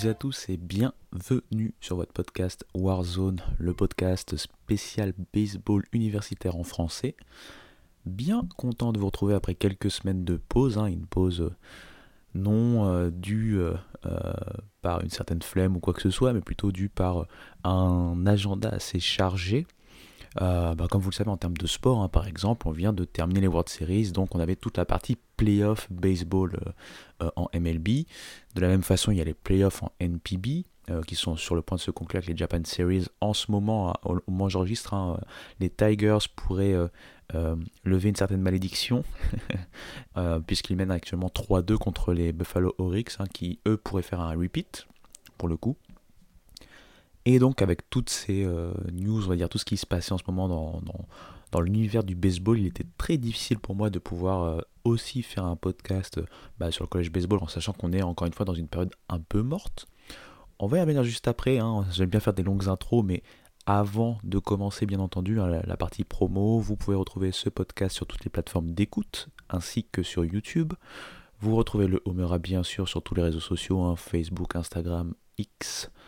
Toutes à tous et bienvenue sur votre podcast Warzone, le podcast spécial baseball universitaire en français. Bien content de vous retrouver après quelques semaines de pause, hein, une pause non euh, due euh, euh, par une certaine flemme ou quoi que ce soit, mais plutôt due par un agenda assez chargé. Bah, comme vous le savez en termes de sport, hein, par exemple, on vient de terminer les World Series, donc on avait toute la partie playoff baseball en MLB. De la même façon, il y a les playoffs en NPB, qui sont sur le point de se conclure avec les Japan Series. En ce moment, au moment où j'enregistre, hein, les Tigers pourraient euh, lever une certaine malédiction, euh, puisqu'ils mènent actuellement 3-2 contre les Buffalo Oryx, hein, qui eux pourraient faire un repeat, pour le coup. Et donc avec toutes ces euh, news, on va dire tout ce qui se passait en ce moment dans, dans, l'univers du baseball, il était très difficile pour moi de pouvoir aussi faire un podcast bah, sur le collège baseball, en sachant qu'on est encore une fois dans une période un peu morte. On va y revenir juste après, hein. j'aime bien faire des longues intros, mais avant de commencer, bien entendu, hein, la, partie promo, vous pouvez retrouver ce podcast sur toutes les plateformes d'écoute ainsi que sur YouTube. Vous retrouvez le Homera bien sûr sur tous les réseaux sociaux, hein, Facebook, Instagram, X, euh,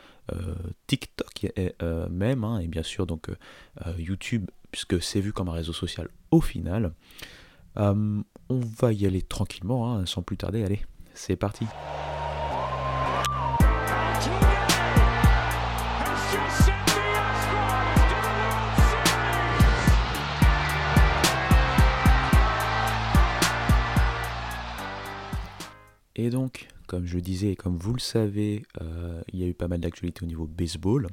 TikTok euh, même, hein, et bien sûr donc euh, YouTube, puisque c'est vu comme un réseau social au final. on va y aller tranquillement, sans plus tarder, allez, c'est parti. Et donc, comme je disais et comme vous le savez, euh, il y a eu pas mal d'actualités au niveau baseball.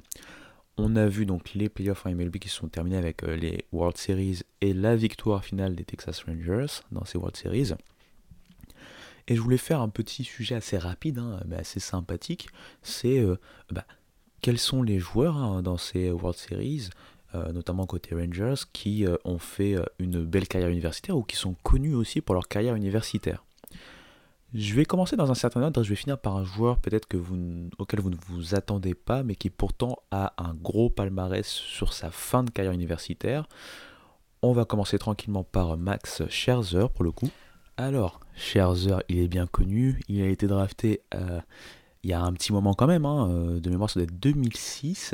On a vu donc les playoffs en MLB qui sont terminés avec euh, les World Series et la victoire finale des Texas Rangers dans ces World Series. Et je voulais faire un petit sujet assez rapide, hein, mais assez sympathique. C'est euh, bah, quels sont les joueurs hein, dans ces World Series, notamment côté Rangers, qui ont fait une belle carrière universitaire ou qui sont connus aussi pour leur carrière universitaire? Je vais commencer dans un certain ordre, je vais finir par un joueur peut-être auquel vous ne vous attendez pas, mais qui pourtant a un gros palmarès sur sa fin de carrière universitaire. On va commencer tranquillement par Max Scherzer pour le coup. Alors, Scherzer, il est bien connu, il a été drafté euh, il y a un petit moment quand même, hein, euh, de mémoire ça doit être 2006.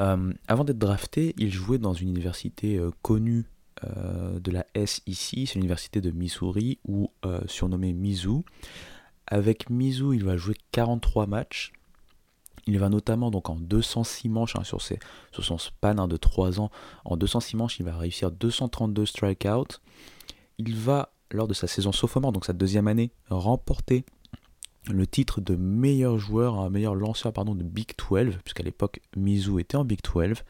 Euh, avant d'être drafté, il jouait dans une université connue euh, de la S ici, c'est l'université de Missouri, ou euh, surnommée. Avec Mizzou, il va jouer 43 matchs. Il va notamment donc en 206 manches hein, sur, ses, sur, son span hein, de 3 ans. En 206 manches, il va réussir 232 strikeouts. Il va, lors de sa saison sophomore, donc sa deuxième année, remporter le titre de meilleur joueur, un meilleur lanceur pardon, de Big 12, puisqu'à l'époque Mizzou était en Big 12.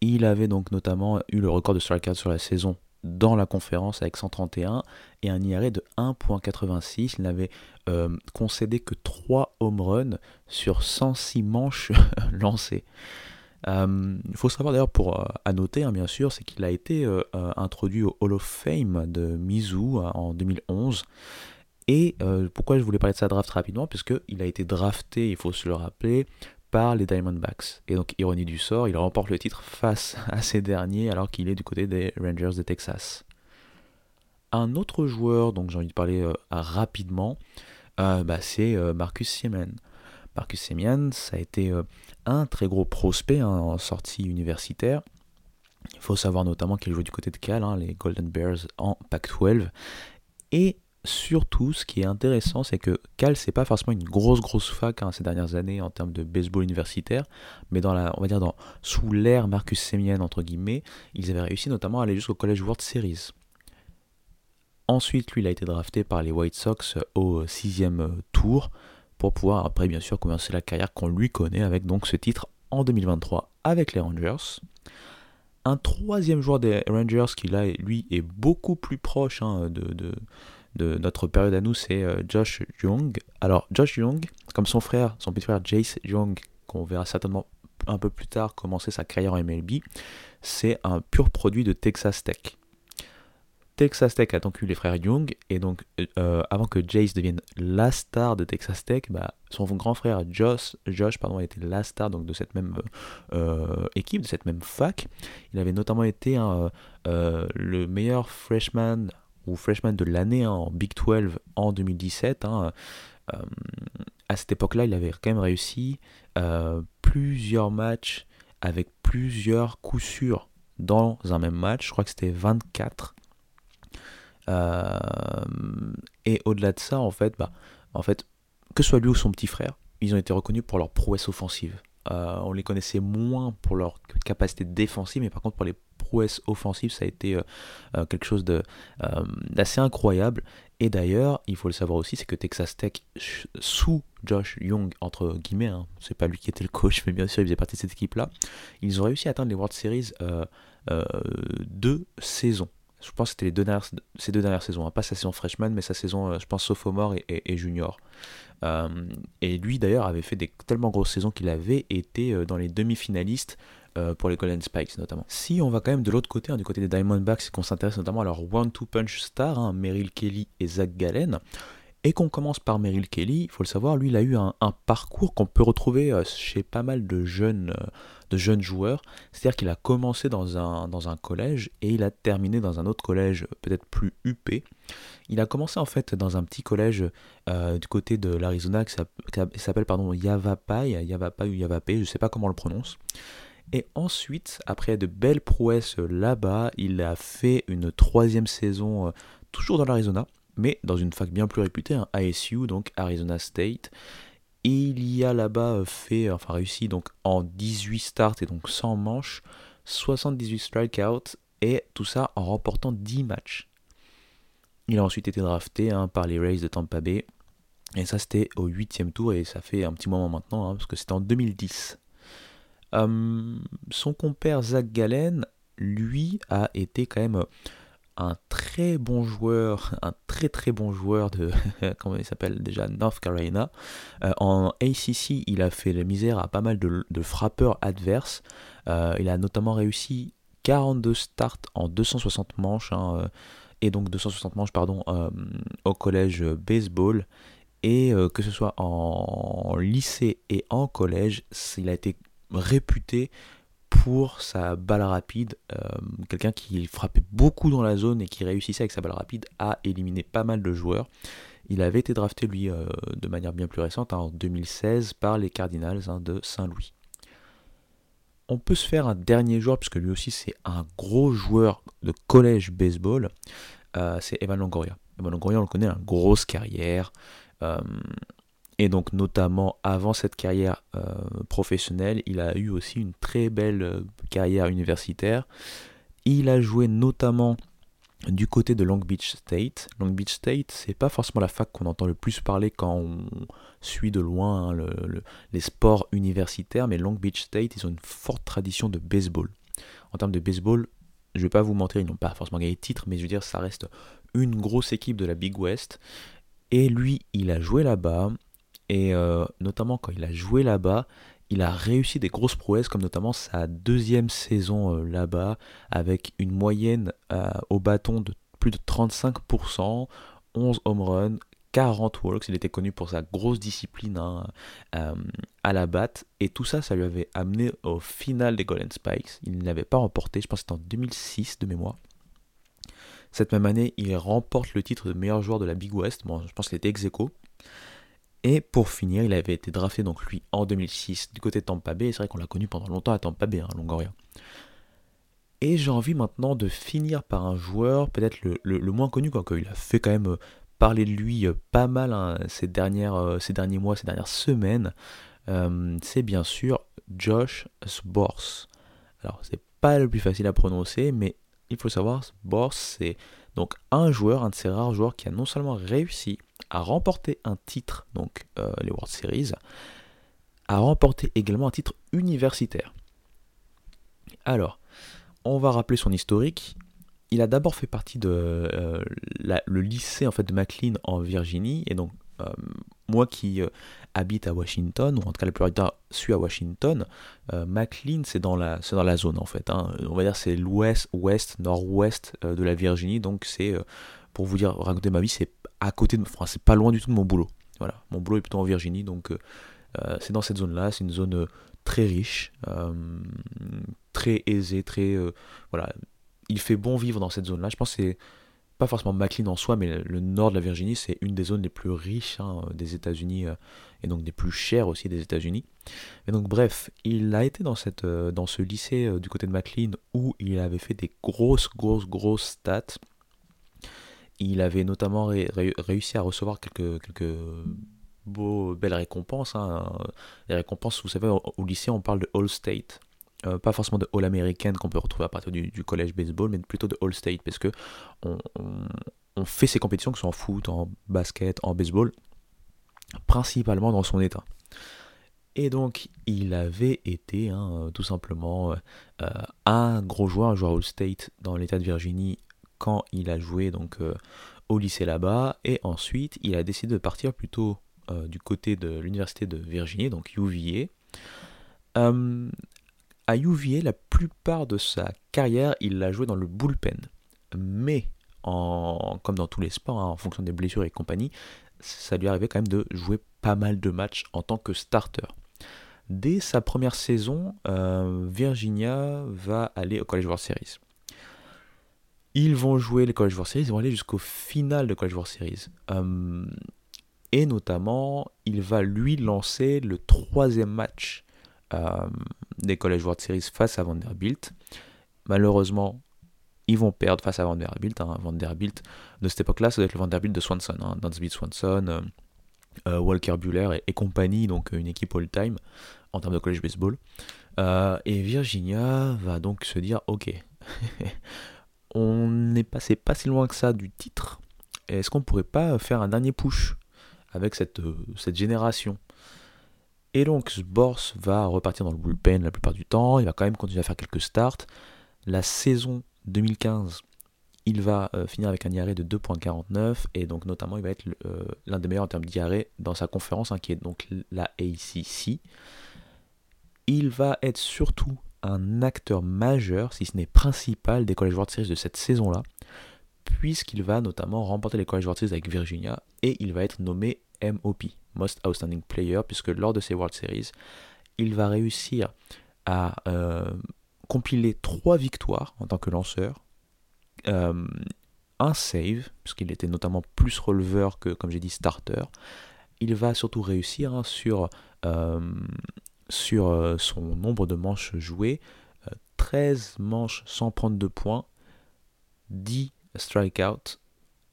Il avait donc notamment eu le record de strikeout sur la saison dans la conférence avec 131 et un IRA de 1.86. Il n'avait euh, concédé que 3 home runs sur 106 manches lancées. Euh, il faut savoir d'ailleurs pour euh, à noter hein, bien sûr, c'est qu'il a été introduit au Hall of Fame de Mizzou en 2011. Et pourquoi je voulais parler de sa draft rapidement? Puisqu'il a été drafté, il faut se le rappeler, par les Diamondbacks. Et donc, ironie du sort, il remporte le titre face à ces derniers alors qu'il est du côté des Rangers de Texas. Un autre joueur dont j'ai envie de parler euh, rapidement, euh, bah, c'est euh, Marcus Semien. Marcus Semien, ça a été un très gros prospect hein, en sortie universitaire. Il faut savoir notamment qu'il joue du côté de Cal, hein, les Golden Bears en Pac-12. Et surtout, ce qui est intéressant, c'est que Cal, c'est pas forcément une grosse grosse fac hein, ces dernières années en termes de baseball universitaire, mais dans la, on va dire dans sous l'ère Marcus Semien entre guillemets, ils avaient réussi notamment à aller jusqu'au College World Series. Ensuite, lui, il a été drafté par les White Sox au sixième tour pour pouvoir après bien sûr commencer la carrière qu'on lui connaît avec donc ce titre en 2023 avec les Rangers. Un troisième joueur des Rangers qui là, lui, est beaucoup plus proche hein, de notre période à nous, c'est euh, Josh Young. Alors, Josh Young, comme son frère, son petit frère Jace Young, qu'on verra certainement un peu plus tard commencer sa carrière en MLB, c'est un pur produit de Texas Tech. Texas Tech a donc eu les frères Young, et donc euh, avant que Jace devienne la star de Texas Tech, bah, son grand frère Josh, Josh pardon, été la star donc, de cette même euh, équipe, de cette même fac. Il avait notamment été le meilleur freshman ou freshman de l'année hein, en Big 12 en 2017. Hein, euh, à cette époque-là, il avait quand même réussi plusieurs matchs avec plusieurs coups sûrs dans un même match. Je crois que c'était 24. et au-delà de ça, en fait, bah, en fait, que ce soit lui ou son petit frère, ils ont été reconnus pour leur prouesse offensive. Euh, on les connaissait moins pour leur capacité défensive, mais par contre pour les prouesses offensives, ça a été euh, euh, quelque chose d'assez incroyable. Et d'ailleurs, il faut le savoir aussi, c'est que Texas Tech, sous Josh Young, entre guillemets, hein, c'est pas lui qui était le coach, mais bien sûr, il faisait partie de cette équipe-là, ils ont réussi à atteindre les World Series deux saisons je pense que c'était les deux dernières, ces deux dernières saisons, hein. pas sa saison freshman, mais sa saison, je pense, sophomore et junior. Euh, et lui d'ailleurs avait fait des tellement grosses saisons qu'il avait été euh, dans les demi-finalistes euh, pour les Golden Spikes notamment. Si on va quand même de l'autre côté, hein, du côté des Diamondbacks, et qu'on s'intéresse notamment à leur one-two punch star, hein, Merrill Kelly et Zach Gallen, et qu'on commence par Merrill Kelly, il faut le savoir, lui il a eu un, parcours qu'on peut retrouver chez pas mal de jeunes, de jeunes joueurs. C'est-à-dire qu'il a commencé dans un, dans un collège et il a terminé dans un autre collège peut-être plus huppé. Il a commencé en fait dans un petit collège euh, du côté de l'Arizona qui s'appelle pardon Yavapai, Yavapai ou Yavapai, je ne sais pas comment on le prononce. Et ensuite, après de belles prouesses là-bas, il a fait une troisième saison euh, toujours dans l'Arizona, mais dans une fac bien plus réputée, un ASU, donc Arizona State. Il y a là-bas fait, enfin réussi donc en 18 starts et donc 100 manches, 78 strikeouts et tout ça en remportant 10 matchs. Il a ensuite été drafté hein, par les Rays de Tampa Bay. Et ça, c'était au huitième tour, et ça fait un petit moment maintenant, hein, parce que c'était en 2010. Hum, son compère Zach Gallen, lui, a été quand même un très bon joueur, un très très bon joueur de, comment il s'appelle déjà, North Carolina. Euh, en ACC, il a fait la misère à pas mal de, frappeurs adverses. Euh, il a notamment réussi 42 starts en 260 manches. Hein, euh, et donc 260 manches pardon, au collège baseball. Et que ce soit en lycée et en collège, il a été réputé pour sa balle rapide, euh, quelqu'un qui frappait beaucoup dans la zone et qui réussissait avec sa balle rapide à éliminer pas mal de joueurs. Il avait été drafté lui de manière bien plus récente hein, en 2016 par les Cardinals hein, de Saint-Louis. On peut se faire un dernier joueur, puisque lui aussi c'est un gros joueur de collège baseball, euh, c'est Evan Longoria. Evan Longoria, on le connaît, une grosse carrière. Euh, et donc notamment avant cette carrière euh, professionnelle, il a eu aussi une très belle carrière universitaire. Il a joué notamment du côté de Long Beach State. Long Beach State, c'est pas forcément la fac qu'on entend le plus parler quand on suit de loin hein, les sports universitaires, mais Long Beach State, ils ont une forte tradition de baseball. En termes de baseball, je vais pas vous mentir, ils n'ont pas forcément gagné de titre, mais je veux dire, ça reste une grosse équipe de la Big West. Et lui, il a joué là-bas, et euh, notamment quand il a joué là-bas, il a réussi des grosses prouesses, comme notamment sa deuxième saison euh, là-bas, avec une moyenne euh, au bâton de plus de 35%, 11 home runs, 40 walks. Il était connu pour sa grosse discipline hein, à la batte. Et tout ça, ça lui avait amené au final des Golden Spikes. Il ne l'avait pas remporté, je pense que c'était en 2006 de mémoire. Cette même année, il remporte le titre de meilleur joueur de la Big West. Bon, je pense qu'il était ex. Et pour finir, il avait été drafté donc lui en 2006 du côté de Tampa Bay. C'est vrai qu'on l'a connu pendant longtemps à Tampa Bay, hein, Longoria. Et j'ai envie maintenant de finir par un joueur peut-être le, moins connu, quoi, qu'il a fait quand même parler de lui euh, pas mal hein, ces, dernières, euh, ces derniers mois, ces dernières semaines, euh, c'est bien sûr Josh Sbors. Alors, c'est pas le plus facile à prononcer, mais il faut savoir, Sbors, c'est donc un joueur, un de ces rares joueurs qui a non seulement réussi à remporter un titre, donc les World Series, a remporté également un titre universitaire. Alors, on va rappeler son historique il a d'abord fait partie de euh, le lycée en fait de McLean en Virginie et donc euh, moi qui euh, habite à Washington ou en tout cas la plupart suis à Washington, McLean c'est dans la dans la zone en fait. Hein. on va dire c'est l'ouest ouest nord-ouest de la Virginie donc c'est pour vous dire raconter ma vie c'est à côté de enfin c'est pas loin du tout de mon boulot. Voilà mon boulot est plutôt en Virginie donc c'est dans cette zone là c'est une zone très riche très aisée très voilà il fait bon vivre dans cette zone-là. Je pense que pas forcément McLean en soi, mais le nord de la Virginie, c'est une des zones les plus riches hein, des États-Unis et donc des plus chères aussi des États-Unis. Et donc bref, il a été dans, cette, dans ce lycée du côté de McLean où il avait fait des grosses, grosses, grosses stats. Il avait notamment réussi à recevoir quelques, belles récompenses. Hein. Les récompenses, vous savez, au, lycée, on parle de All State. Euh, pas forcément de All American qu'on peut retrouver à partir du, collège baseball, mais plutôt de All State, parce que on, fait ces compétitions, que ce soit en foot, en basket, en baseball, principalement dans son état. Et donc, il avait été hein, tout simplement euh, un gros joueur, un joueur All State dans l'état de Virginie quand il a joué donc euh, au lycée là-bas. Et ensuite, il a décidé de partir plutôt euh, du côté de l'université de Virginie, donc UVA. Euh, à UVA, la plupart de sa carrière, il l'a joué dans le bullpen. Mais, comme dans tous les sports, hein, en fonction des blessures et compagnie, ça lui arrivait quand même de jouer pas mal de matchs en tant que starter. Dès sa première saison, euh, Virginia va aller au College World Series. Ils vont jouer les College World Series, ils vont aller jusqu'au final de College World Series. Et notamment, il va lui lancer le troisième match euh, des College World Series face à Vanderbilt. Malheureusement, ils vont perdre face à Vanderbilt. Hein. Vanderbilt de cette époque-là, ça doit être le Vanderbilt de Swanson. Hein. Dansby Swanson, euh, euh, Walker Bueller et, compagnie, donc une équipe all-time en termes de college baseball. et Virginia va donc se dire ok, on n'est passé pas si loin que ça du titre. Est-ce qu'on pourrait pas faire un dernier push avec cette, euh, génération? Et donc Sbors va repartir dans le bullpen la plupart du temps, il va quand même continuer à faire quelques starts. La saison 2015, il va euh, finir avec un IRA de 2.49 et donc notamment il va être euh, l'un des meilleurs en termes d'IRA dans sa conférence hein, qui est donc la ACC. Il va être surtout un acteur majeur, si ce n'est principal, des College World Series de cette saison-là, puisqu'il va notamment remporter les College World Series avec Virginia et il va être nommé MOP, Most Outstanding Player, puisque lors de ces World Series, il va réussir à euh, compiler trois victoires en tant que lanceur, euh, un save, puisqu'il était notamment plus releveur que, comme j'ai dit, starter. Il va surtout réussir hein, sur, euh, sur son nombre de manches jouées, 13 manches sans prendre de points, 10 strikeouts.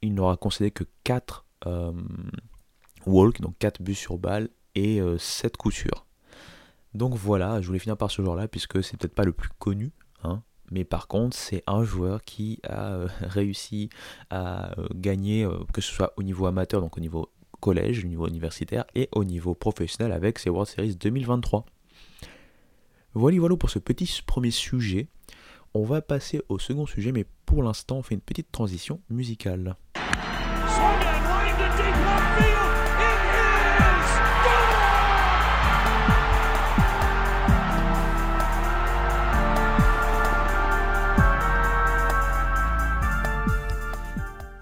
Il n'aura concédé que 4 walk, donc 4 buts sur balle et 7 euh, coups sûrs. Donc voilà, je voulais finir par ce joueur-là, puisque c'est peut-être pas le plus connu, hein, mais par contre, c'est un joueur qui a euh, réussi à euh, gagner, que ce soit au niveau amateur, donc au niveau collège, au niveau universitaire, et au niveau professionnel avec ses World Series 2023. Voilà, voilà pour ce petit premier sujet. On va passer au second sujet, mais pour l'instant, on fait une petite transition musicale.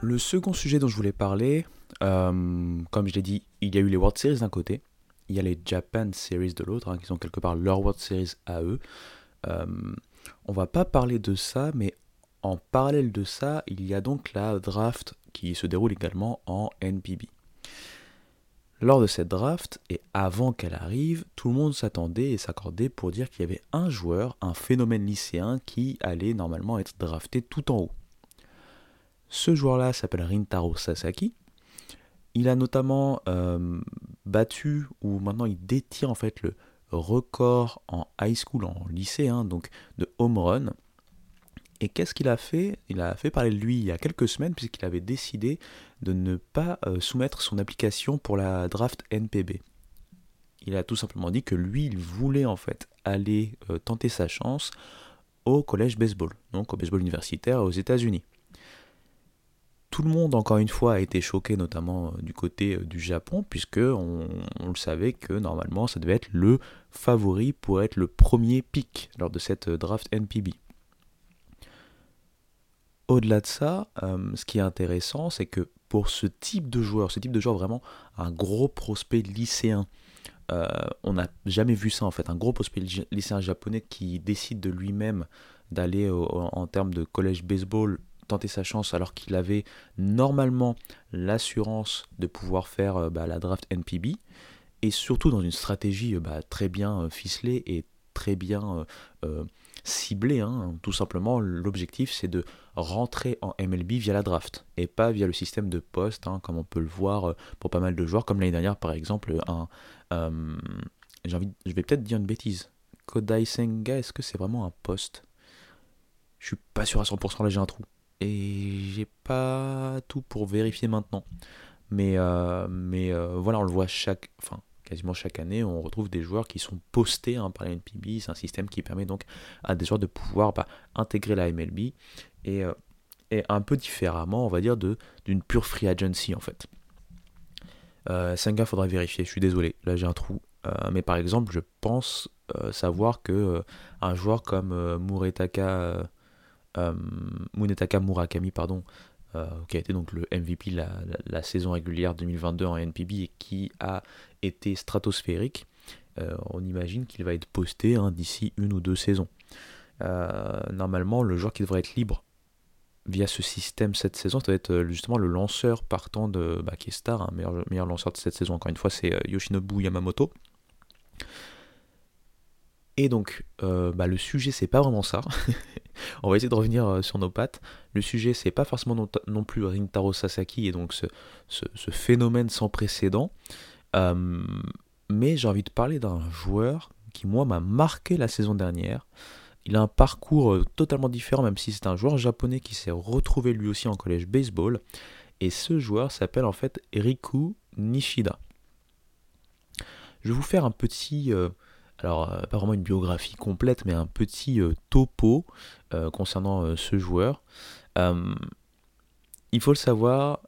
Le second sujet dont je voulais parler, euh, comme je l'ai dit, il y a eu les World Series d'un côté, il y a les Japan Series de l'autre, hein, qui sont quelque part leur World Series à eux. Euh, on va pas parler de ça, mais en parallèle de ça, il y a donc la draft qui se déroule également en NPB. Lors de cette draft, et avant qu'elle arrive, tout le monde s'attendait et s'accordait pour dire qu'il y avait un joueur, un phénomène lycéen, qui allait normalement être drafté tout en haut. Ce joueur-là s'appelle Rintaro Sasaki. Il a notamment euh, battu, ou maintenant il détient en fait le record en high school, en lycée, hein, donc de home run. Et qu'est-ce qu'il a fait? Il a fait parler de lui il y a quelques semaines, puisqu'il avait décidé de ne pas euh, soumettre son application pour la draft NPB. Il a tout simplement dit que lui, il voulait en fait aller euh, tenter sa chance au collège baseball, donc au baseball universitaire aux États-Unis tout le monde, encore une fois, a été choqué, notamment euh, du côté euh, du Japon, puisque on, le savait que normalement ça devait être le favori pour être le premier pick lors de cette euh, draft NPB. Au-delà de ça, ce qui est intéressant, c'est que pour ce type de joueur, ce type de joueur vraiment un gros prospect lycéen, on n'a jamais vu ça en fait, un gros prospect lycéen japonais qui décide de lui-même d'aller en termes de collège baseball tenter sa chance alors qu'il avait normalement l'assurance de pouvoir faire bah, la draft NPB et surtout dans une stratégie bah, très bien ficelée et très bien ciblée. Hein. Tout simplement, l'objectif c'est de rentrer en MLB via la draft et pas via le système de poste, hein, comme on peut le voir pour pas mal de joueurs, comme l'année dernière par exemple. Un, j'ai envie, je vais peut-être dire une bêtise. Kodai Senga, est-ce que c'est vraiment un poste? Je suis pas sûr à 100%, là j'ai un trou. Et j'ai pas tout pour vérifier maintenant. Mais, euh, mais euh, voilà, on le voit chaque, enfin, quasiment chaque année, on retrouve des joueurs qui sont postés hein, par la NPB. C'est un système qui permet donc à des joueurs de pouvoir bah, intégrer la MLB et, euh, et, un peu différemment, on va dire, d'une pure free agency en fait. Senga, faudra vérifier, je suis désolé, là j'ai un trou. mais par exemple, je pense savoir que un joueur comme Muretaka, Munetaka Murakami, pardon, euh, qui a été donc le MVP la, saison régulière 2022 en NPB et qui a été stratosphérique, euh, on imagine qu'il va être posté hein, d'ici une ou deux saisons. Euh, normalement, le joueur qui devrait être libre via ce système cette saison, ça va être justement le lanceur partant de bah, qui est hein, meilleur, lanceur de cette saison encore une fois, c'est Yoshinobu Yamamoto. Et donc, bah, le sujet, c'est pas vraiment ça. on va essayer de revenir euh, sur nos pattes. Le sujet, c'est pas forcément non, plus Rintaro Sasaki et donc ce, phénomène sans précédent. Euh, mais j'ai envie de parler d'un joueur qui, moi, m'a marqué la saison dernière. Il a un parcours euh, totalement différent, même si c'est un joueur japonais qui s'est retrouvé lui aussi en collège baseball. Et ce joueur s'appelle en fait Riku Nishida. Je vais vous faire un petit, alors euh, pas vraiment une biographie complète, mais un petit euh, topo euh, concernant ce joueur. il faut le savoir,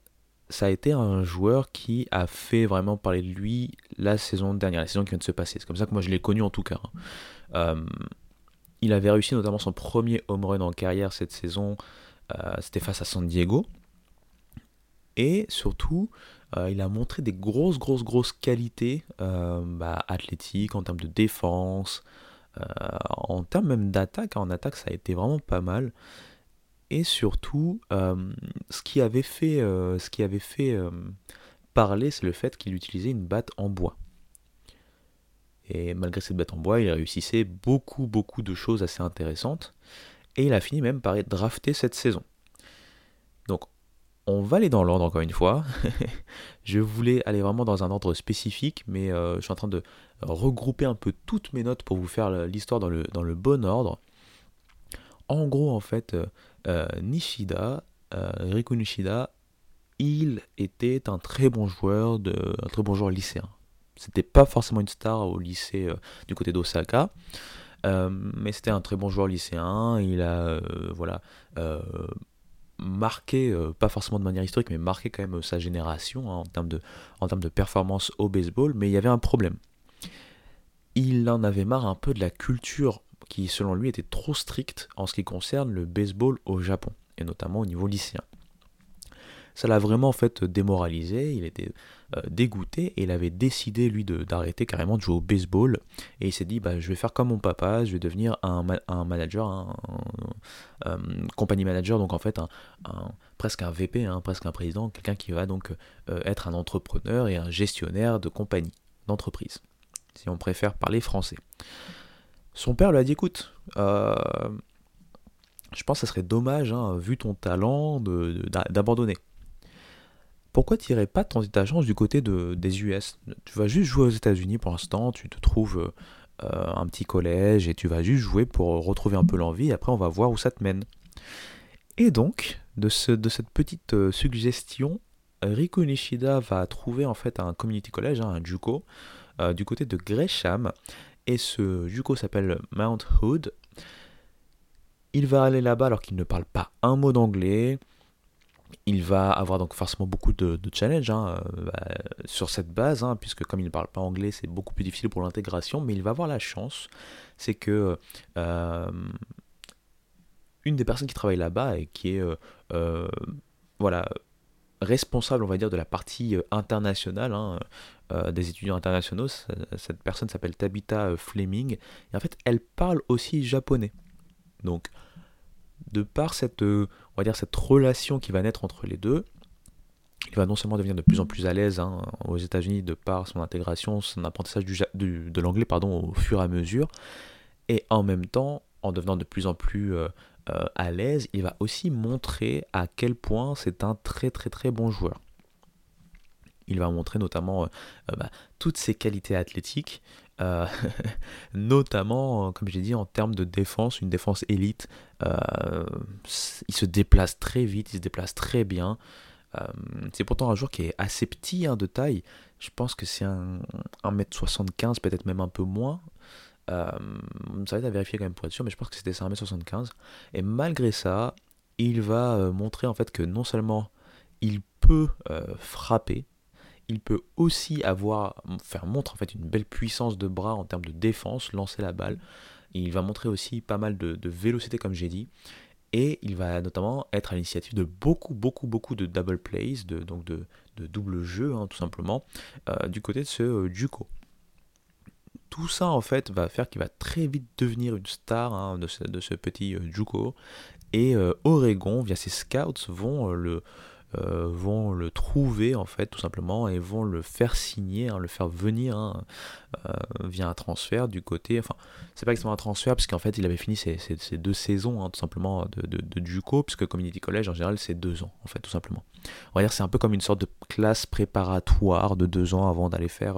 ça a été un joueur qui a fait vraiment parler de lui la saison dernière, la saison qui vient de se passer. C'est comme ça que moi je l'ai connu en tout cas. Hein. il avait réussi notamment son premier home run en carrière cette saison, c'était face à San Diego. Et surtout, euh, il a montré des grosses, grosses, grosses qualités euh, bah, athlétiques, en termes de défense, euh, en termes même d'attaque. En attaque, ça a été vraiment pas mal. Et surtout, ce qui avait fait, ce qui avait fait parler, c'est le fait qu'il utilisait une batte en bois. Et malgré cette batte en bois, il réussissait beaucoup, beaucoup de choses assez intéressantes. Et il a fini même par être drafté cette saison. On va aller dans l'ordre encore une fois. je voulais aller vraiment dans un ordre spécifique, mais euh, je suis en train de regrouper un peu toutes mes notes pour vous faire l'histoire dans le, dans le bon ordre. En gros, en fait, euh, euh, Nishida, Riku Nishida, il était un très bon joueur, de, un très bon joueur lycéen. C'était pas forcément une star au lycée du côté d'Osaka. mais c'était un très bon joueur lycéen. Il a voilà, marqué, euh, pas forcément de manière historique, mais marqué quand même euh, sa génération hein, en, termes de, en termes de performance au baseball, mais il y avait un problème. Il en avait marre un peu de la culture qui, selon lui, était trop stricte en ce qui concerne le baseball au Japon, et notamment au niveau lycéen. Ça l'a vraiment en fait démoralisé, il était dégoûté et il avait décidé lui d'arrêter carrément de jouer au baseball et il s'est dit bah, je vais faire comme mon papa, je vais devenir un, un manager, un, euh, compagnie manager, donc en fait un, presque un VP, hein, presque un président, quelqu'un qui va donc euh, être un entrepreneur et un gestionnaire de compagnie, d'entreprise, si on préfère parler français. Son père lui a dit écoute, je pense que ça serait dommage, hein, vu ton talent, d'abandonner pourquoi tu n'irais pas tenter ta chance du côté de, des US Tu vas juste jouer aux États-Unis pour l'instant, tu te trouves euh, un petit collège et tu vas juste jouer pour retrouver un peu l'envie, et après on va voir où ça te mène. Et donc, de cette petite euh, suggestion, Riku Nishida va trouver en fait un community college, hein, un JUCO, euh, du côté de Gresham, et ce JUCO s'appelle Mount Hood. Il va aller là-bas alors qu'il ne parle pas un mot d'anglais, il va avoir donc forcément beaucoup de, challenges hein, euh, bah, sur cette base, hein, puisque comme il ne parle pas anglais, c'est beaucoup plus difficile pour l'intégration, mais il va avoir la chance, c'est que euh, une des personnes qui travaille là-bas et qui est euh, voilà, responsable, on va dire, de la partie internationale hein, des étudiants internationaux, cette personne s'appelle Tabitha Fleming, et en fait, elle parle aussi japonais. Donc, de par dire, cette relation qui va naître entre les deux, il va non seulement devenir de plus en plus à l'aise hein, aux États-Unis de par son intégration, son apprentissage de l'anglais pardon, au fur et à mesure, et en même temps, en devenant de plus en plus euh, euh, à l'aise, il va aussi montrer à quel point c'est un très très très bon joueur. Il va montrer notamment euh, bah, toutes ses qualités athlétiques, notamment, comme j'ai dit, en termes de défense, une défense élite. il se déplace très vite, il se déplace très bien. Euh, c'est pourtant un joueur qui est assez petit hein, de taille. Je pense que c'est un 1m75, peut-être même un peu moins. Euh, ça va être à vérifier quand même pour être sûr, mais je pense que c'était 1m75. Et malgré ça, il va euh, montrer en fait que non seulement il peut frapper, il peut aussi avoir, faire montre en fait une belle puissance de bras en termes de défense, lancer la balle. Il va montrer aussi pas mal de, vélocité comme j'ai dit. Et il va notamment être à l'initiative de beaucoup, beaucoup, beaucoup de double plays, de, donc de, double jeu, hein, tout simplement, euh, du côté de ce euh, Juco. Tout ça, en fait, va faire qu'il va très vite devenir une star hein, de, ce, petit euh, Juco. Et Oregon, via ses scouts, vont le, euh, vont le trouver en fait tout simplement et vont le faire signer, hein, le faire venir hein, euh, via un transfert du côté, enfin c'est pas exactement un transfert puisqu'en fait il avait fini ses, deux saisons hein, tout simplement de, de, Juco puisque Community College en général c'est deux ans en fait tout simplement. On va dire c'est un peu comme une sorte de classe préparatoire de deux ans avant d'aller faire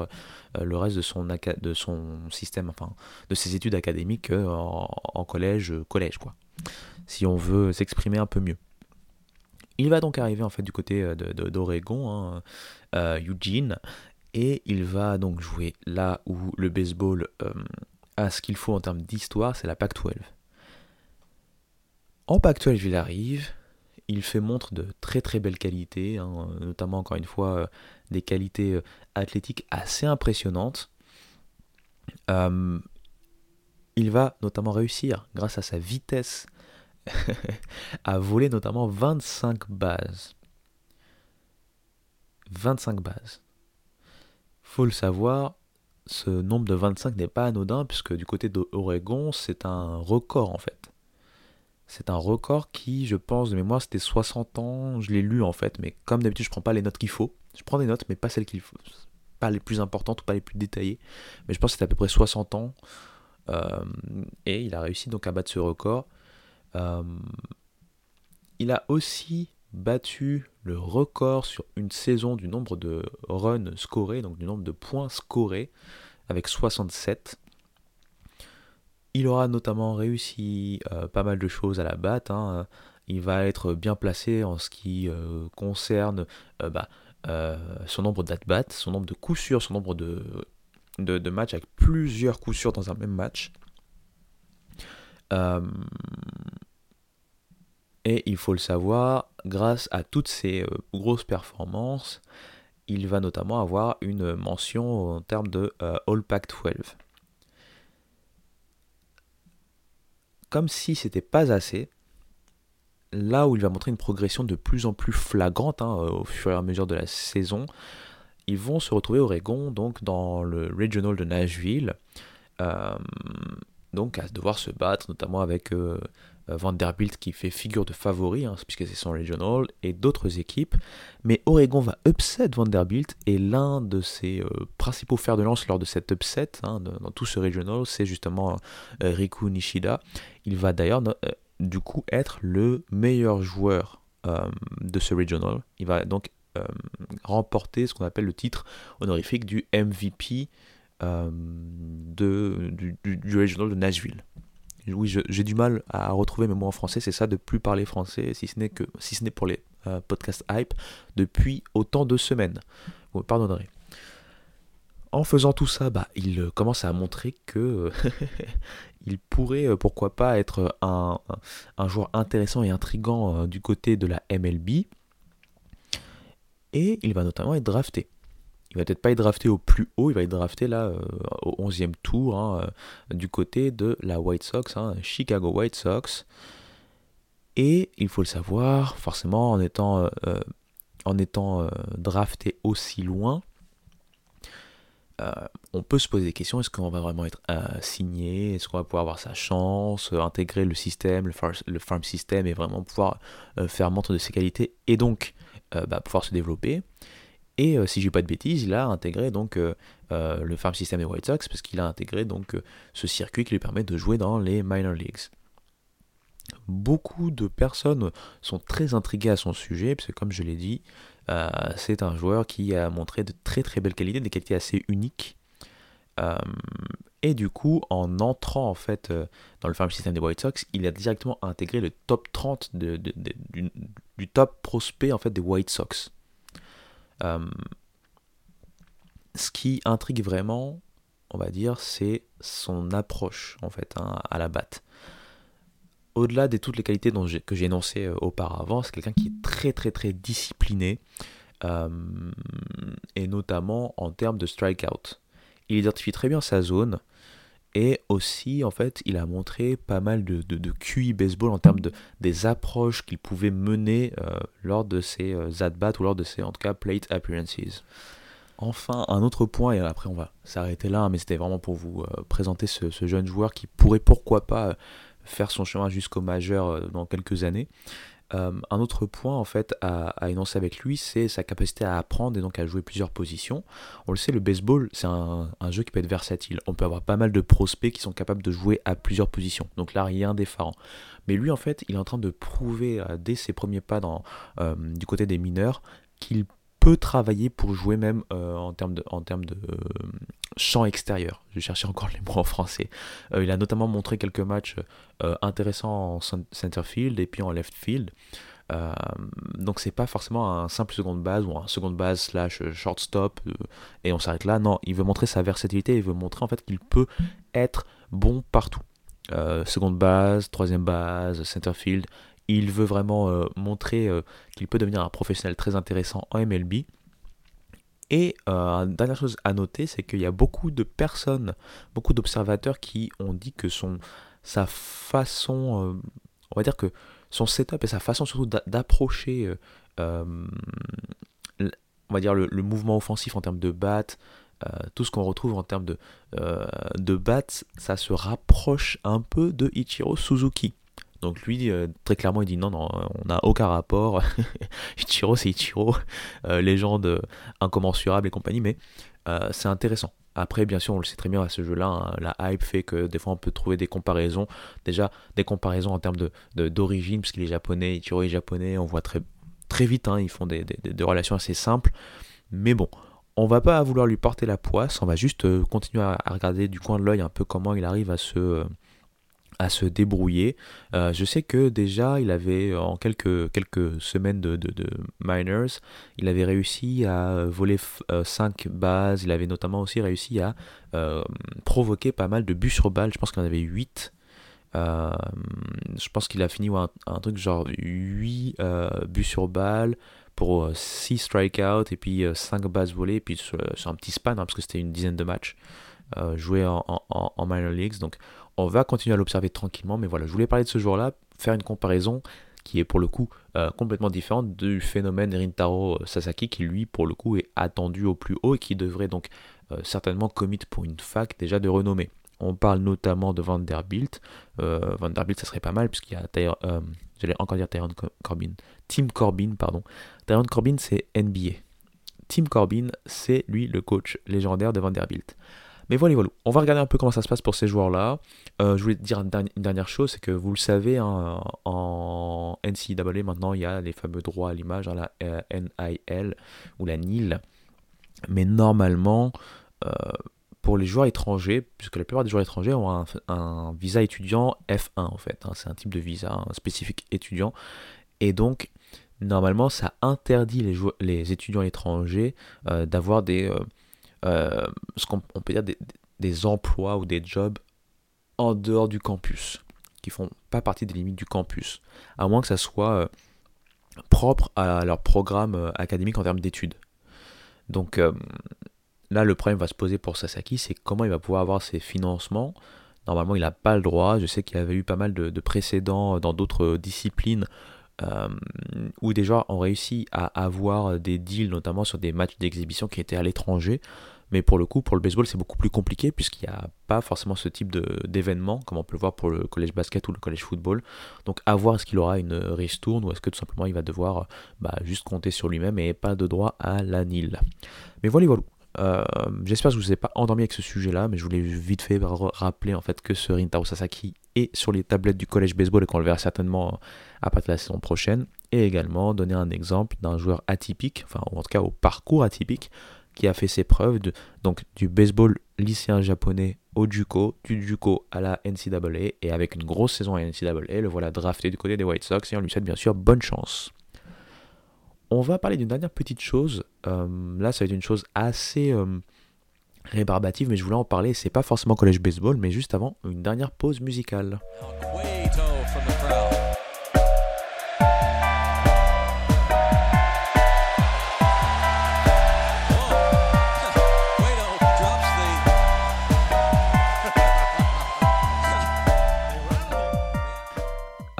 euh, le reste de son, de son système, enfin de ses études académiques en, en collège, collège quoi. Si on veut s'exprimer un peu mieux. Il va donc arriver en du côté euh, d'Oregon, hein, euh, Eugene, et il va donc jouer là où le baseball euh, a ce qu'il faut en termes d'histoire, c'est la Pac-12. En Pac-12, il arrive, il fait montre de très très belles qualités, hein, notamment encore une fois des qualités athlétiques assez impressionnantes. il va notamment réussir, grâce à sa vitesse a volé notamment 25 bases. 25 bases. Faut le savoir, ce nombre de 25 n'est pas anodin puisque du côté d'Oregon, c'est un record en fait. C'est un record qui, je pense, de mémoire, c'était 60 ans. Je l'ai lu en fait, mais comme d'habitude, je prends pas les notes qu'il faut. Je prends des notes, mais pas celles qu'il faut. Pas les plus importantes ou pas les plus détaillées. Mais je pense que c'était à peu près 60 ans. Euh, et il a réussi donc à battre ce record. Euh, il a aussi battu le record sur une saison du nombre de runs scorés, donc du nombre de points scorés, avec 67. Il aura notamment réussi euh, pas mal de choses à la batte. Hein. Il va être bien placé en ce qui euh, concerne bah, son nombre d'at-bats, son nombre de coups sûrs, son nombre de, de, matchs avec plusieurs coups sûrs dans un même match. Et il faut le savoir, grâce à toutes ces euh, grosses performances, il va notamment avoir une mention en termes de euh, All Pack 12. Comme si c'était pas assez, là où il va montrer une progression de plus en plus flagrante hein, au fur et à mesure de la saison, ils vont se retrouver au Oregon, donc dans le Regional de Nashville, euh, donc à devoir se battre notamment avec euh, Vanderbilt qui fait figure de favori, hein, puisque c'est son regional, et d'autres équipes. Mais Oregon va upset Vanderbilt, et l'un de ses euh, principaux fers de lance lors de cet upset, hein, dans tout ce regional, c'est justement euh, Riku Nishida. Il va d'ailleurs du coup être le meilleur joueur de ce regional. Il va donc remporter ce qu'on appelle le titre honorifique du MVP du regional de Nashville oui, j'ai du mal à retrouver mes mots en français, c'est ça de plus parler français, si ce n'est que si ce n'est pour les euh, podcasts hype, depuis autant de semaines. Vous me pardonnerez. En faisant tout ça, bah, il euh, commence à montrer que il pourrait, euh, pourquoi pas, être un, un, joueur intéressant et intrigant du côté de la MLB. Et il va notamment être drafté. Il va peut-être pas être drafté au plus haut, il va être drafté là euh, au 11e tour hein, euh, du côté de la White Sox, hein, Chicago White Sox. Et il faut le savoir, forcément en étant, euh, en étant drafté aussi loin, on peut se poser des questions. Est-ce qu'on va vraiment être signé Est-ce qu'on va pouvoir avoir sa chance, intégrer le système, le, farm system et vraiment pouvoir faire montre de ses qualités et donc bah, pouvoir se développer et si je dis pas de bêtises, il a intégré donc le farm system des White Sox parce qu'il a intégré donc ce circuit qui lui permet de jouer dans les minor leagues. Beaucoup de personnes sont très intriguées à son sujet, parce que comme je l'ai dit, euh, c'est un joueur qui a montré de très très belles qualités, des qualités assez uniques. Euh, et du coup, en entrant en fait euh, dans le farm system des White Sox, il a directement intégré le top 30 du, top prospect en fait des White Sox. Ce qui intrigue vraiment, on va dire, c'est son approche en fait hein, à la batte au-delà de toutes les qualités que j'ai énoncées euh, auparavant, c'est quelqu'un qui est très très très discipliné, euh, et notamment en termes de strikeout. Il identifie très bien sa zone, et aussi en fait il a montré pas mal de, de, QI baseball en termes de des approches qu'il pouvait mener euh, lors de ses at-bats ou lors de ses en tout cas plate appearances. Enfin, un autre point, et après on va s'arrêter là, mais c'était vraiment pour vous présenter ce, jeune joueur qui pourrait pourquoi pas faire son chemin jusqu'au majeur euh, dans quelques années. Euh, un autre point en fait à, énoncer avec lui, c'est sa capacité à apprendre et donc à jouer plusieurs positions. On le sait, le baseball, c'est un, jeu qui peut être versatile. On peut avoir pas mal de prospects qui sont capables de jouer à plusieurs positions. Donc là, rien d'effarant. Mais lui, en fait, il est en train de prouver euh, dès ses premiers pas dans, du côté des mineurs qu'il peut travailler pour jouer même en termes de, en termes de champ extérieur. Je cherchais encore les mots en français. Euh, il a notamment montré quelques matchs euh, intéressants en center field et puis en left field. Euh, donc c'est pas forcément un simple seconde base ou un seconde base slash shortstop et on s'arrête là. Non, il veut montrer sa versatilité, il veut montrer en fait qu'il peut être bon partout. seconde base, troisième base, center field. Il veut vraiment montrer qu'il peut devenir un professionnel très intéressant en MLB. Et euh, dernière chose à noter, c'est qu'il y a beaucoup de personnes, beaucoup d'observateurs qui ont dit que son, sa façon, euh, on va dire que son setup et sa façon surtout d'approcher, euh, euh, on va dire le, mouvement offensif en termes de bat, tout ce qu'on retrouve en termes de, de bat, ça se rapproche un peu de Ichiro Suzuki. Donc lui, euh, très clairement, il dit non, non, on n'a aucun rapport. Ichiro, c'est Ichiro, euh, légende incommensurable et compagnie, mais euh, c'est intéressant. Après, bien sûr, on le sait très bien à ce jeu-là, hein, la hype fait que des fois on peut trouver des comparaisons. Déjà, des comparaisons en termes d'origine, de, d'origine puisqu'il est japonais, Ichiro est japonais, on voit très, vite, hein, ils font des, relations assez simples. Mais bon, on va pas vouloir lui porter la poisse, on va juste continuer à regarder du coin de l'œil un peu comment il arrive à se à se débrouiller. Euh, je sais que déjà, il avait, en quelques, quelques semaines de, de, minors, il avait réussi à voler 5 euh, bases. Il avait notamment aussi réussi à euh, provoquer pas mal de buts sur balle. Je pense qu'il en avait 8. je pense qu'il a fini un, un, truc genre 8 buts sur balle pour 6 strikeouts et puis 5 bases volées. Puis sur, un petit span, hein, parce que c'était une dizaine de matchs joués en, en, en minor leagues. Donc on va continuer à l'observer tranquillement, mais voilà, je voulais parler de ce joueur-là, faire une comparaison qui est pour le coup euh, complètement différente du phénomène Rintaro euh, Sasaki, qui lui, pour le coup, est attendu au plus haut et qui devrait donc euh, certainement commit pour une fac déjà de renommée. On parle notamment de Vanderbilt. Vanderbilt, ça serait pas mal, puisqu'il y a, j'allais encore dire Tyron Corbin, Tim Corbin, pardon. Tyron Corbin, c'est NBA. Tim Corbin, c'est lui le coach légendaire de Vanderbilt. Mais voilà, voilà. On va regarder un peu comment ça se passe pour ces joueurs-là. Euh, je voulais te dire une, dernière chose, c'est que vous le savez, hein, en NCAA maintenant, il y a les fameux droits à l'image, hein, la euh, NIL ou la NIL. Mais normalement, euh, pour les joueurs étrangers, puisque la plupart des joueurs étrangers ont un, visa étudiant F1 en fait, hein, c'est un type de visa spécifique étudiant, et donc normalement ça interdit les, les étudiants étrangers d'avoir des euh, ce qu'on peut dire des, emplois ou des jobs en dehors du campus, qui font pas partie des limites du campus, à moins que ça soit euh, propre à leur programme euh, académique en termes d'études. Donc là, le problème va se poser pour Sasaki, c'est comment il va pouvoir avoir ses financements. Normalement, il n'a pas le droit. Je sais qu'il y avait eu pas mal de précédents dans d'autres disciplines où des joueurs ont réussi à avoir des deals, notamment sur des matchs d'exhibition qui étaient à l'étranger. Mais pour le coup, pour le baseball, c'est beaucoup plus compliqué puisqu'il n'y a pas forcément ce type d'événement, comme on peut le voir pour le collège basket ou le collège football. Donc à voir est-ce qu'il aura une ristourne ou est-ce que tout simplement il va devoir bah, juste compter sur lui-même et pas de droit à la NIL. Mais voilà, voilà. Euh, j'espère que je vous ai pas endormi avec ce sujet-là, mais je voulais vite fait rappeler en fait que ce Rintaro Sasaki est sur les tablettes du collège baseball et qu'on le verra certainement à partir de la saison prochaine. Et également donner un exemple d'un joueur atypique, enfin en tout cas au parcours atypique, qui a fait ses preuves donc du baseball lycéen japonais au JUCO, du JUCO à la NCAA et avec une grosse saison à la NCAA, le voilà drafté du côté des White Sox et on lui souhaite bien sûr bonne chance. On va parler d'une dernière petite chose. Euh, là, ça va être une chose assez euh, rébarbative, mais je voulais en parler. C'est pas forcément collège baseball, mais juste avant une dernière pause musicale.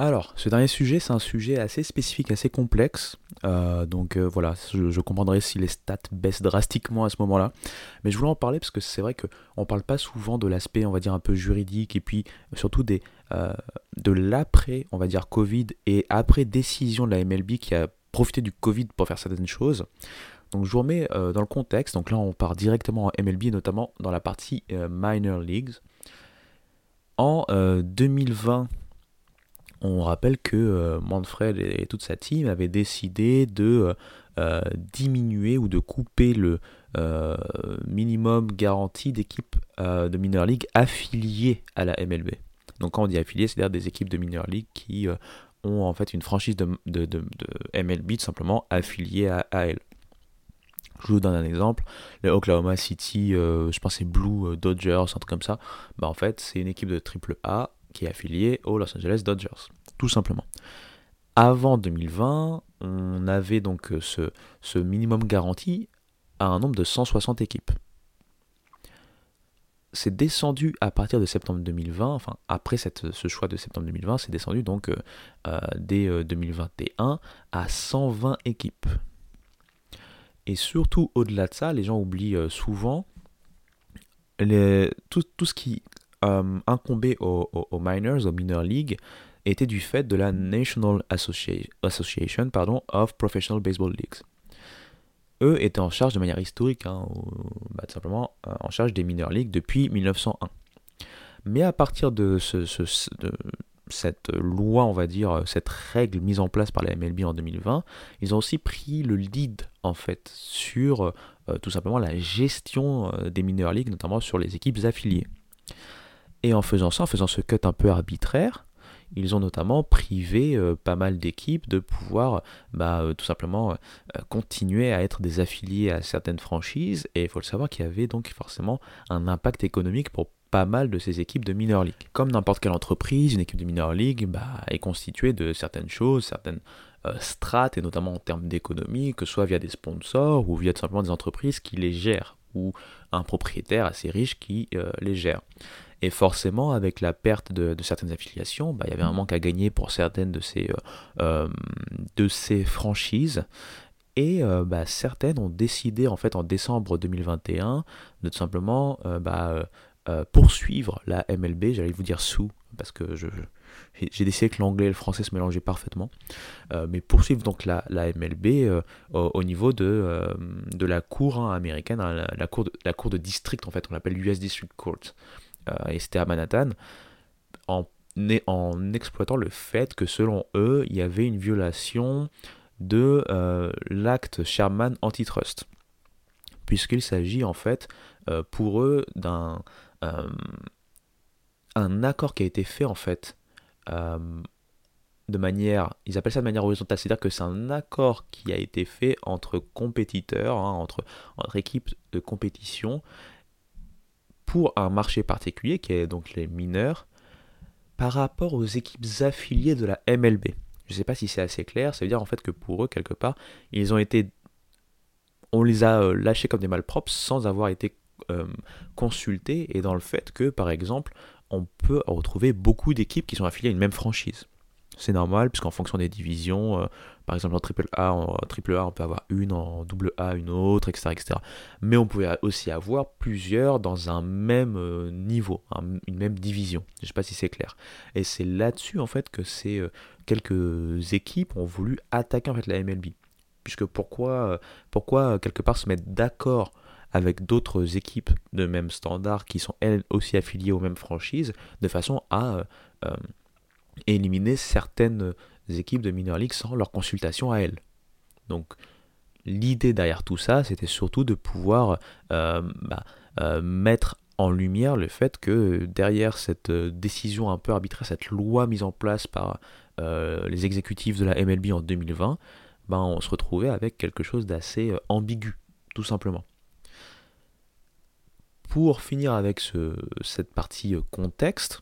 Alors, ce dernier sujet, c'est un sujet assez spécifique, assez complexe. Euh, donc euh, voilà, je, comprendrai si les stats baissent drastiquement à ce moment-là. Mais je voulais en parler parce que c'est vrai qu'on ne parle pas souvent de l'aspect, on va dire, un peu juridique et puis surtout euh, de l'après, on va dire, Covid et après décision de la MLB qui a profité du Covid pour faire certaines choses. Donc je vous remets dans le contexte. Donc là, on part directement en MLB, notamment dans la partie Minor Leagues. En 2020, on rappelle que euh, Manfred et, toute sa team avaient décidé de euh, diminuer ou de couper le euh, minimum garanti d'équipes de minor league affiliées à la MLB. Donc quand on dit affiliées, c'est-à-dire des équipes de minor league qui ont en fait une franchise de, MLB tout simplement affiliée à, elle. Je vous donne un exemple. Le Oklahoma City, je pense c'est Blue Dodgers, un truc comme ça. Bah en fait, c'est une équipe de triple A qui est affilié aux Los Angeles Dodgers, tout simplement. Avant 2020, on avait donc euh, ce, minimum garanti à un nombre de 160 équipes. C'est descendu à partir de septembre 2020, enfin après ce choix de septembre 2020, c'est descendu donc euh, euh, dès 2021 à 120 équipes. Et surtout au-delà de ça, les gens oublient souvent tout, ce qui euh, incombé aux, minors, aux minor league, était du fait de la National Association of Professional Baseball Leagues. Eux étaient en charge de manière historique, hein, bah, simplement euh, en charge des minor leagues depuis 1901. Mais à partir de, ce, de, cette loi, on va dire, cette règle mise en place par la MLB en 2020, ils ont aussi pris le lead en fait sur euh, tout simplement la gestion des minor leagues, notamment sur les équipes affiliées. Et en faisant ça, en faisant ce cut un peu arbitraire, ils ont notamment privé euh, pas mal d'équipes de pouvoir bah, euh, tout simplement euh, continuer à être des affiliés à certaines franchises. Et il faut le savoir qu'il y avait donc forcément un impact économique pour pas mal de ces équipes de minor league. Comme n'importe quelle entreprise, une équipe de minor league bah, est constituée de certaines choses, certaines strates, et notamment en termes d'économie, que ce soit via des sponsors ou via tout simplement des entreprises qui les gèrent, ou un propriétaire assez riche qui les gère. Et forcément, avec la perte de, certaines affiliations, bah, il y avait un manque à gagner pour certaines de ces, euh, euh, de ces franchises. Et euh, bah, certaines ont décidé en fait en décembre 2021 de tout simplement bah, poursuivre la MLB, j'allais vous dire sous, parce que je, j'ai décidé que l'anglais et le français se mélangeaient parfaitement, mais poursuivre donc la, la MLB au, niveau de, de la cour hein, américaine, hein, la, cour de, la cour de district en fait, on l'appelle US District Court. Euh, et c'était à Manhattan, en, exploitant le fait que selon eux, il y avait une violation de euh, l'acte Sherman antitrust, puisqu'il s'agit en fait euh, pour eux d'un un accord qui a été fait en fait de manière, ils appellent ça de manière horizontale, c'est-à-dire que c'est un accord qui a été fait entre compétiteurs, hein, entre équipes de compétition, pour un marché particulier, qui est donc les mineurs, par rapport aux équipes affiliées de la MLB. Je ne sais pas si c'est assez clair, ça veut dire en fait que pour eux, quelque part, ils ont été. On les a euh, lâchés comme des malpropres sans avoir été euh, consultés, et dans le fait que, par exemple, on peut retrouver beaucoup d'équipes qui sont affiliées à une même franchise. C'est normal, puisqu'en fonction des divisions, euh, par exemple en triple A, en triple A, on peut avoir une, en double A, une autre, etc.. Mais on pouvait aussi avoir plusieurs dans un même euh, niveau, une même division. Je ne sais pas si c'est clair. Et c'est là-dessus, en fait, que ces euh, quelques équipes ont voulu attaquer en fait la MLB. Puisque pourquoi, pourquoi quelque part se mettre d'accord avec d'autres équipes de même standard qui sont elles aussi affiliées aux mêmes franchises, de façon à éliminer certaines équipes de minor league sans leur consultation à elles. Donc l'idée derrière tout ça, c'était surtout de pouvoir euh, bah, euh, mettre en lumière le fait que derrière cette décision un peu arbitraire, cette loi mise en place par euh, les exécutifs de la MLB en 2020, bah, on se retrouvait avec quelque chose d'assez ambigu, tout simplement. Pour finir avec cette partie contexte,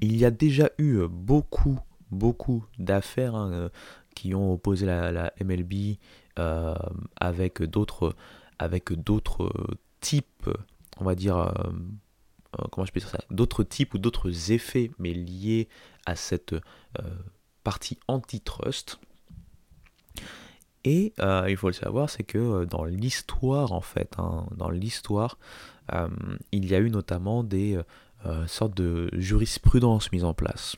il y a déjà eu euh, beaucoup, beaucoup d'affaires hein, euh, qui ont opposé la, MLB euh, avec d'autres avec d'autres types, on va dire, comment je peux dire ça, d'autres types ou d'autres effets, mais liés à cette partie antitrust. Et il faut le savoir, c'est que dans l'histoire, en fait, hein, dans l'histoire, il y a eu notamment des euh, sorte de jurisprudence mise en place.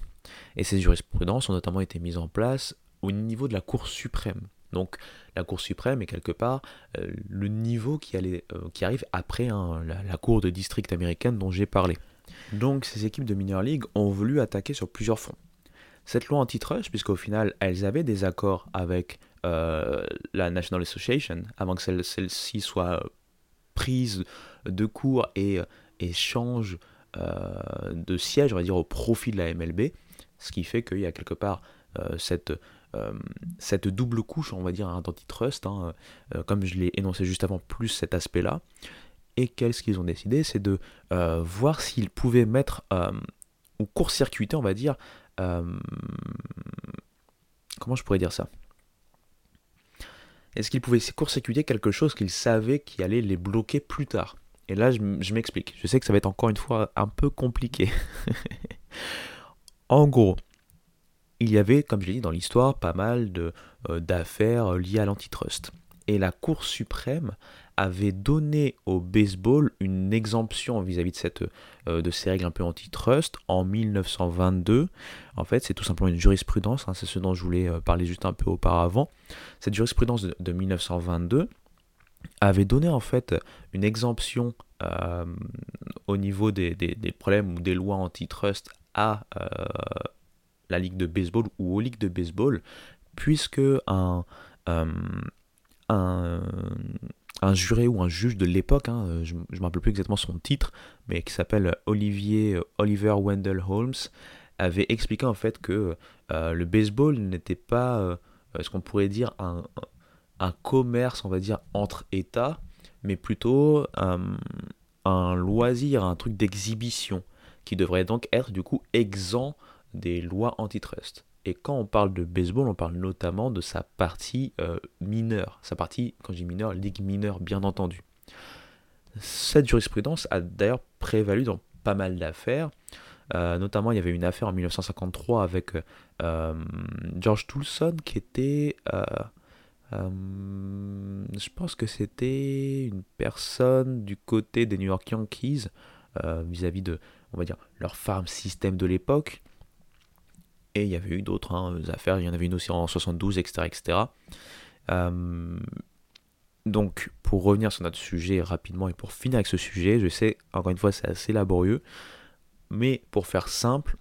Et ces jurisprudences ont notamment été mises en place au niveau de la Cour suprême. Donc la Cour suprême est quelque part euh, le niveau qui, allait, euh, qui arrive après hein, la, Cour de district américaine dont j'ai parlé. Donc ces équipes de minor league ont voulu attaquer sur plusieurs fronts. Cette loi antitrust, puisqu'au final elles avaient des accords avec la National Association avant que celle-ci soit prise de court et, et change de siège, on va dire, au profit de la MLB, ce qui fait qu'il y a quelque part euh, cette, euh, cette double couche, on va dire, hein, d'antitrust, hein, comme je l'ai énoncé juste avant, plus cet aspect-là. Et qu'est-ce qu'ils ont décidé? C'est de voir s'ils pouvaient mettre, ou court-circuiter, on va dire, comment je pourrais dire ça? Est-ce qu'ils pouvaient court-circuiter quelque chose qu'ils savaient qui allait les bloquer plus tard? Et là, je, m'explique. Je sais que ça va être encore une fois un peu compliqué. en gros, il y avait, comme je l'ai dit dans l'histoire, pas mal euh, d'affaires liées à l'antitrust. Et la Cour suprême avait donné au baseball une exemption vis-à-vis de, euh, de ces règles un peu antitrust en 1922. En fait, c'est tout simplement une jurisprudence, hein, c'est ce dont je voulais euh, parler juste un peu auparavant. Cette jurisprudence de 1922 avait donné en fait une exemption euh, au niveau des, problèmes ou des lois antitrust à euh, la ligue de baseball ou aux ligues de baseball, puisque un, euh, juré ou un juge de l'époque, hein, je ne me rappelle plus exactement son titre, mais qui s'appelle Olivier Oliver Wendell Holmes, avait expliqué en fait que le baseball n'était pas, ce qu'on pourrait dire, un, un commerce, on va dire, entre États, mais plutôt euh, un loisir, un truc d'exhibition, qui devrait donc être du coup exempt des lois antitrust. Et quand on parle de baseball, on parle notamment de sa partie euh, mineure, sa partie, quand je dis mineure, ligue mineure, bien entendu. Cette jurisprudence a d'ailleurs prévalu dans pas mal d'affaires. Euh, notamment, il y avait une affaire en 1953 avec George Toulson qui était euh, je pense que c'était une personne du côté des New York Yankees euh, vis-à-vis de, on va dire, leur farm system de l'époque. Et il y avait eu d'autres hein, affaires, il y en avait une aussi en 72, etc. etc. Donc, pour revenir sur notre sujet rapidement et pour finir avec ce sujet, je sais, encore une fois, c'est assez laborieux, mais pour faire simple,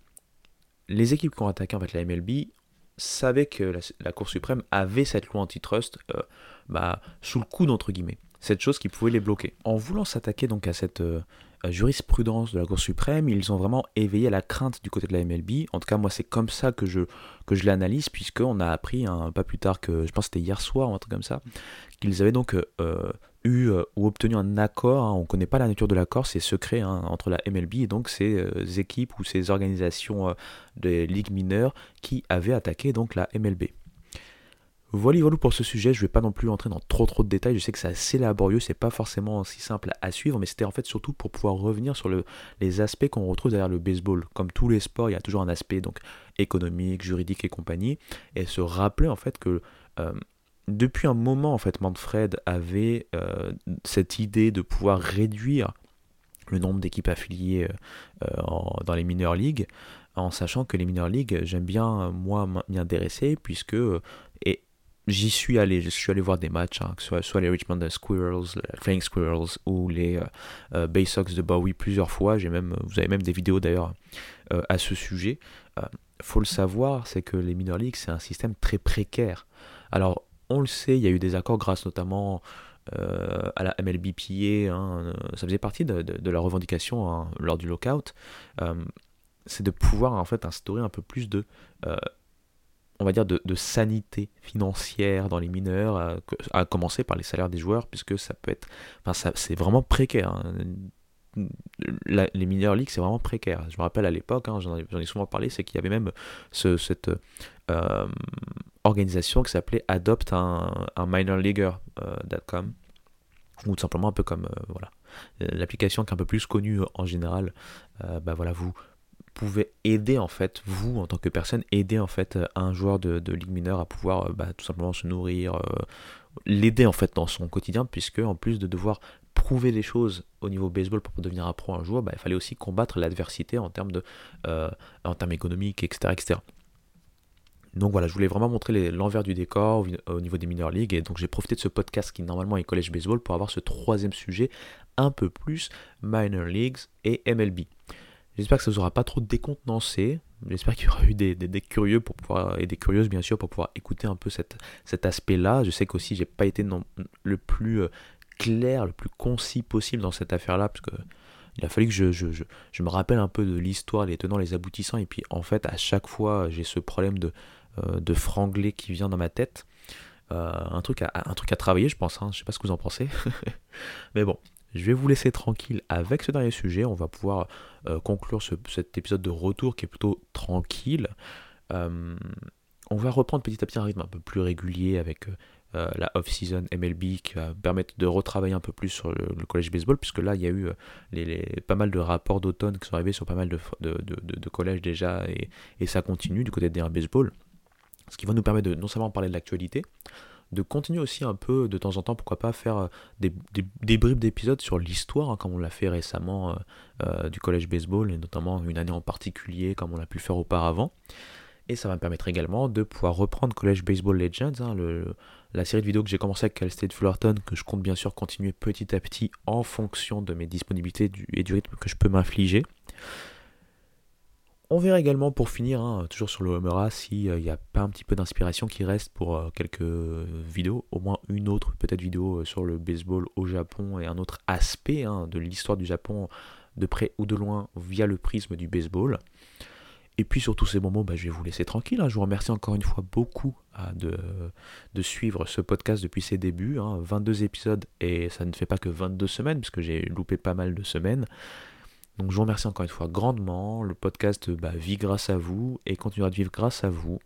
les équipes qui ont attaqué en fait la MLB savait que la, Cour suprême avait cette loi antitrust euh, bah, sous le coude, entre guillemets. Cette chose qui pouvait les bloquer. En voulant s'attaquer donc à cette euh, jurisprudence de la Cour suprême, ils ont vraiment éveillé la crainte du côté de la MLB. En tout cas, moi, c'est comme ça que je, que je l'analyse, puisqu'on a appris, un pas plus tard que, je pense que c'était hier soir, ou un truc comme ça, qu'ils avaient donc euh, eu euh, ou obtenu un accord, hein, on ne connaît pas la nature de l'accord, c'est secret hein, entre la MLB et donc ces euh, équipes ou ces organisations euh, des ligues mineures qui avaient attaqué donc la MLB. Voilà, voilà pour ce sujet. Je vais pas non plus entrer dans trop trop de détails. Je sais que c'est assez laborieux, c'est pas forcément si simple à suivre, mais c'était en fait surtout pour pouvoir revenir sur le, les aspects qu'on retrouve derrière le baseball. Comme tous les sports, il y a toujours un aspect donc économique, juridique et compagnie, et se rappeler en fait que depuis un moment en fait, Manfred avait euh, cette idée de pouvoir réduire le nombre d'équipes affiliées euh, dans les minor leagues en sachant que les minor leagues, j'aime bien moi m'y intéresser puisque et j'y suis allé, je suis allé voir des matchs, hein, que ce soit, les Richmond Squirrels, les Flying Squirrels ou les euh, euh, Bay Sox de Bowie plusieurs fois. Même, vous avez même des vidéos d'ailleurs euh, à ce sujet. faut le savoir, c'est que les minor leagues c'est un système très précaire. Alors on le sait, il y a eu des accords grâce notamment à la MLBPA, hein, ça faisait partie de, la revendication hein, lors du lockout, c'est de pouvoir en fait instaurer un peu plus de on va dire, de, sanité financière dans les mineurs, à, commencer par les salaires des joueurs, puisque ça peut être. C'est vraiment précaire. Hein. Les mineurs leagues, c'est vraiment précaire. Je me rappelle à l'époque, hein, j'en ai, souvent parlé, c'est qu'il y avait même cette euh, organisation qui s'appelait Adopt un, un minor leaguer.com, euh, ou tout simplement un peu comme euh, voilà l'application qui est un peu plus connue en général. bah voilà, vous pouvez aider en fait, vous en tant que personne, aider en fait un joueur de, ligue mineure à pouvoir bah, tout simplement se nourrir, l'aider en fait dans son quotidien, puisque en plus de devoir prouver des choses au niveau baseball pour devenir un pro un jour, bah, il fallait aussi combattre l'adversité en termes de euh, en termes économiques, etc., etc. Donc voilà, je voulais vraiment montrer l'envers du décor au, niveau des minor leagues et donc j'ai profité de ce podcast qui normalement est collège baseball pour avoir ce troisième sujet un peu plus minor leagues et MLB. J'espère que ça ne vous aura pas trop décontenancé. J'espère qu'il y aura eu des, curieux pour pouvoir, et des curieuses bien sûr pour pouvoir écouter un peu cet aspect-là. Je sais qu'aussi j'ai pas été non, le plus euh, clair, le plus concis possible dans cette affaire-là, parce que il a fallu que je, je, me rappelle un peu de l'histoire, les tenants, les aboutissants, et puis en fait à chaque fois j'ai ce problème de, euh, de franglais qui vient dans ma tête. Euh, un, truc à, un truc à travailler, je pense. Hein. Je sais pas ce que vous en pensez. Mais bon, je vais vous laisser tranquille avec ce dernier sujet. On va pouvoir euh, conclure cet épisode de retour qui est plutôt tranquille. On va reprendre petit à petit un rythme un peu plus régulier avec euh, la off-season MLB qui va permettre de retravailler un peu plus sur le, collège baseball, puisque là il y a eu les, pas mal de rapports d'automne qui sont arrivés sur pas mal de, de, collèges déjà et, et, ça continue du côté des baseball. Ce qui va nous permettre de non seulement parler de l'actualité, de continuer aussi un peu de temps en temps, pourquoi pas faire euh, des, des, bribes d'épisodes sur l'histoire, hein, comme on l'a fait récemment euh, euh, du collège baseball, et notamment une année en particulier, comme on l'a pu faire auparavant. Et ça va me permettre également de pouvoir reprendre College Baseball Legends, hein, le, la série de vidéos que j'ai commencé avec Cal State Fullerton, que je compte bien sûr continuer petit à petit en fonction de mes disponibilités et du rythme que je peux m'infliger. On verra également pour finir, hein, toujours sur le Homera, s'il n'y a pas un petit peu d'inspiration qui reste pour euh, quelques vidéos, au moins une autre peut-être vidéo euh, sur le baseball au Japon et un autre aspect hein, de l'histoire du Japon de près ou de loin via le prisme du baseball. Et puis sur tous ces moments, bah, je vais vous laisser tranquille. Hein. Je vous remercie encore une fois beaucoup de, de, suivre ce podcast depuis ses débuts. 22 épisodes et ça ne fait pas que 22 semaines, puisque j'ai loupé pas mal de semaines. Donc je vous remercie encore une fois grandement. Le podcast bah, vit grâce à vous et continuera de vivre grâce à vous.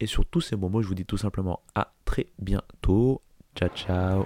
Et sur tous ces mots, je vous dis tout simplement à très bientôt. Ciao ciao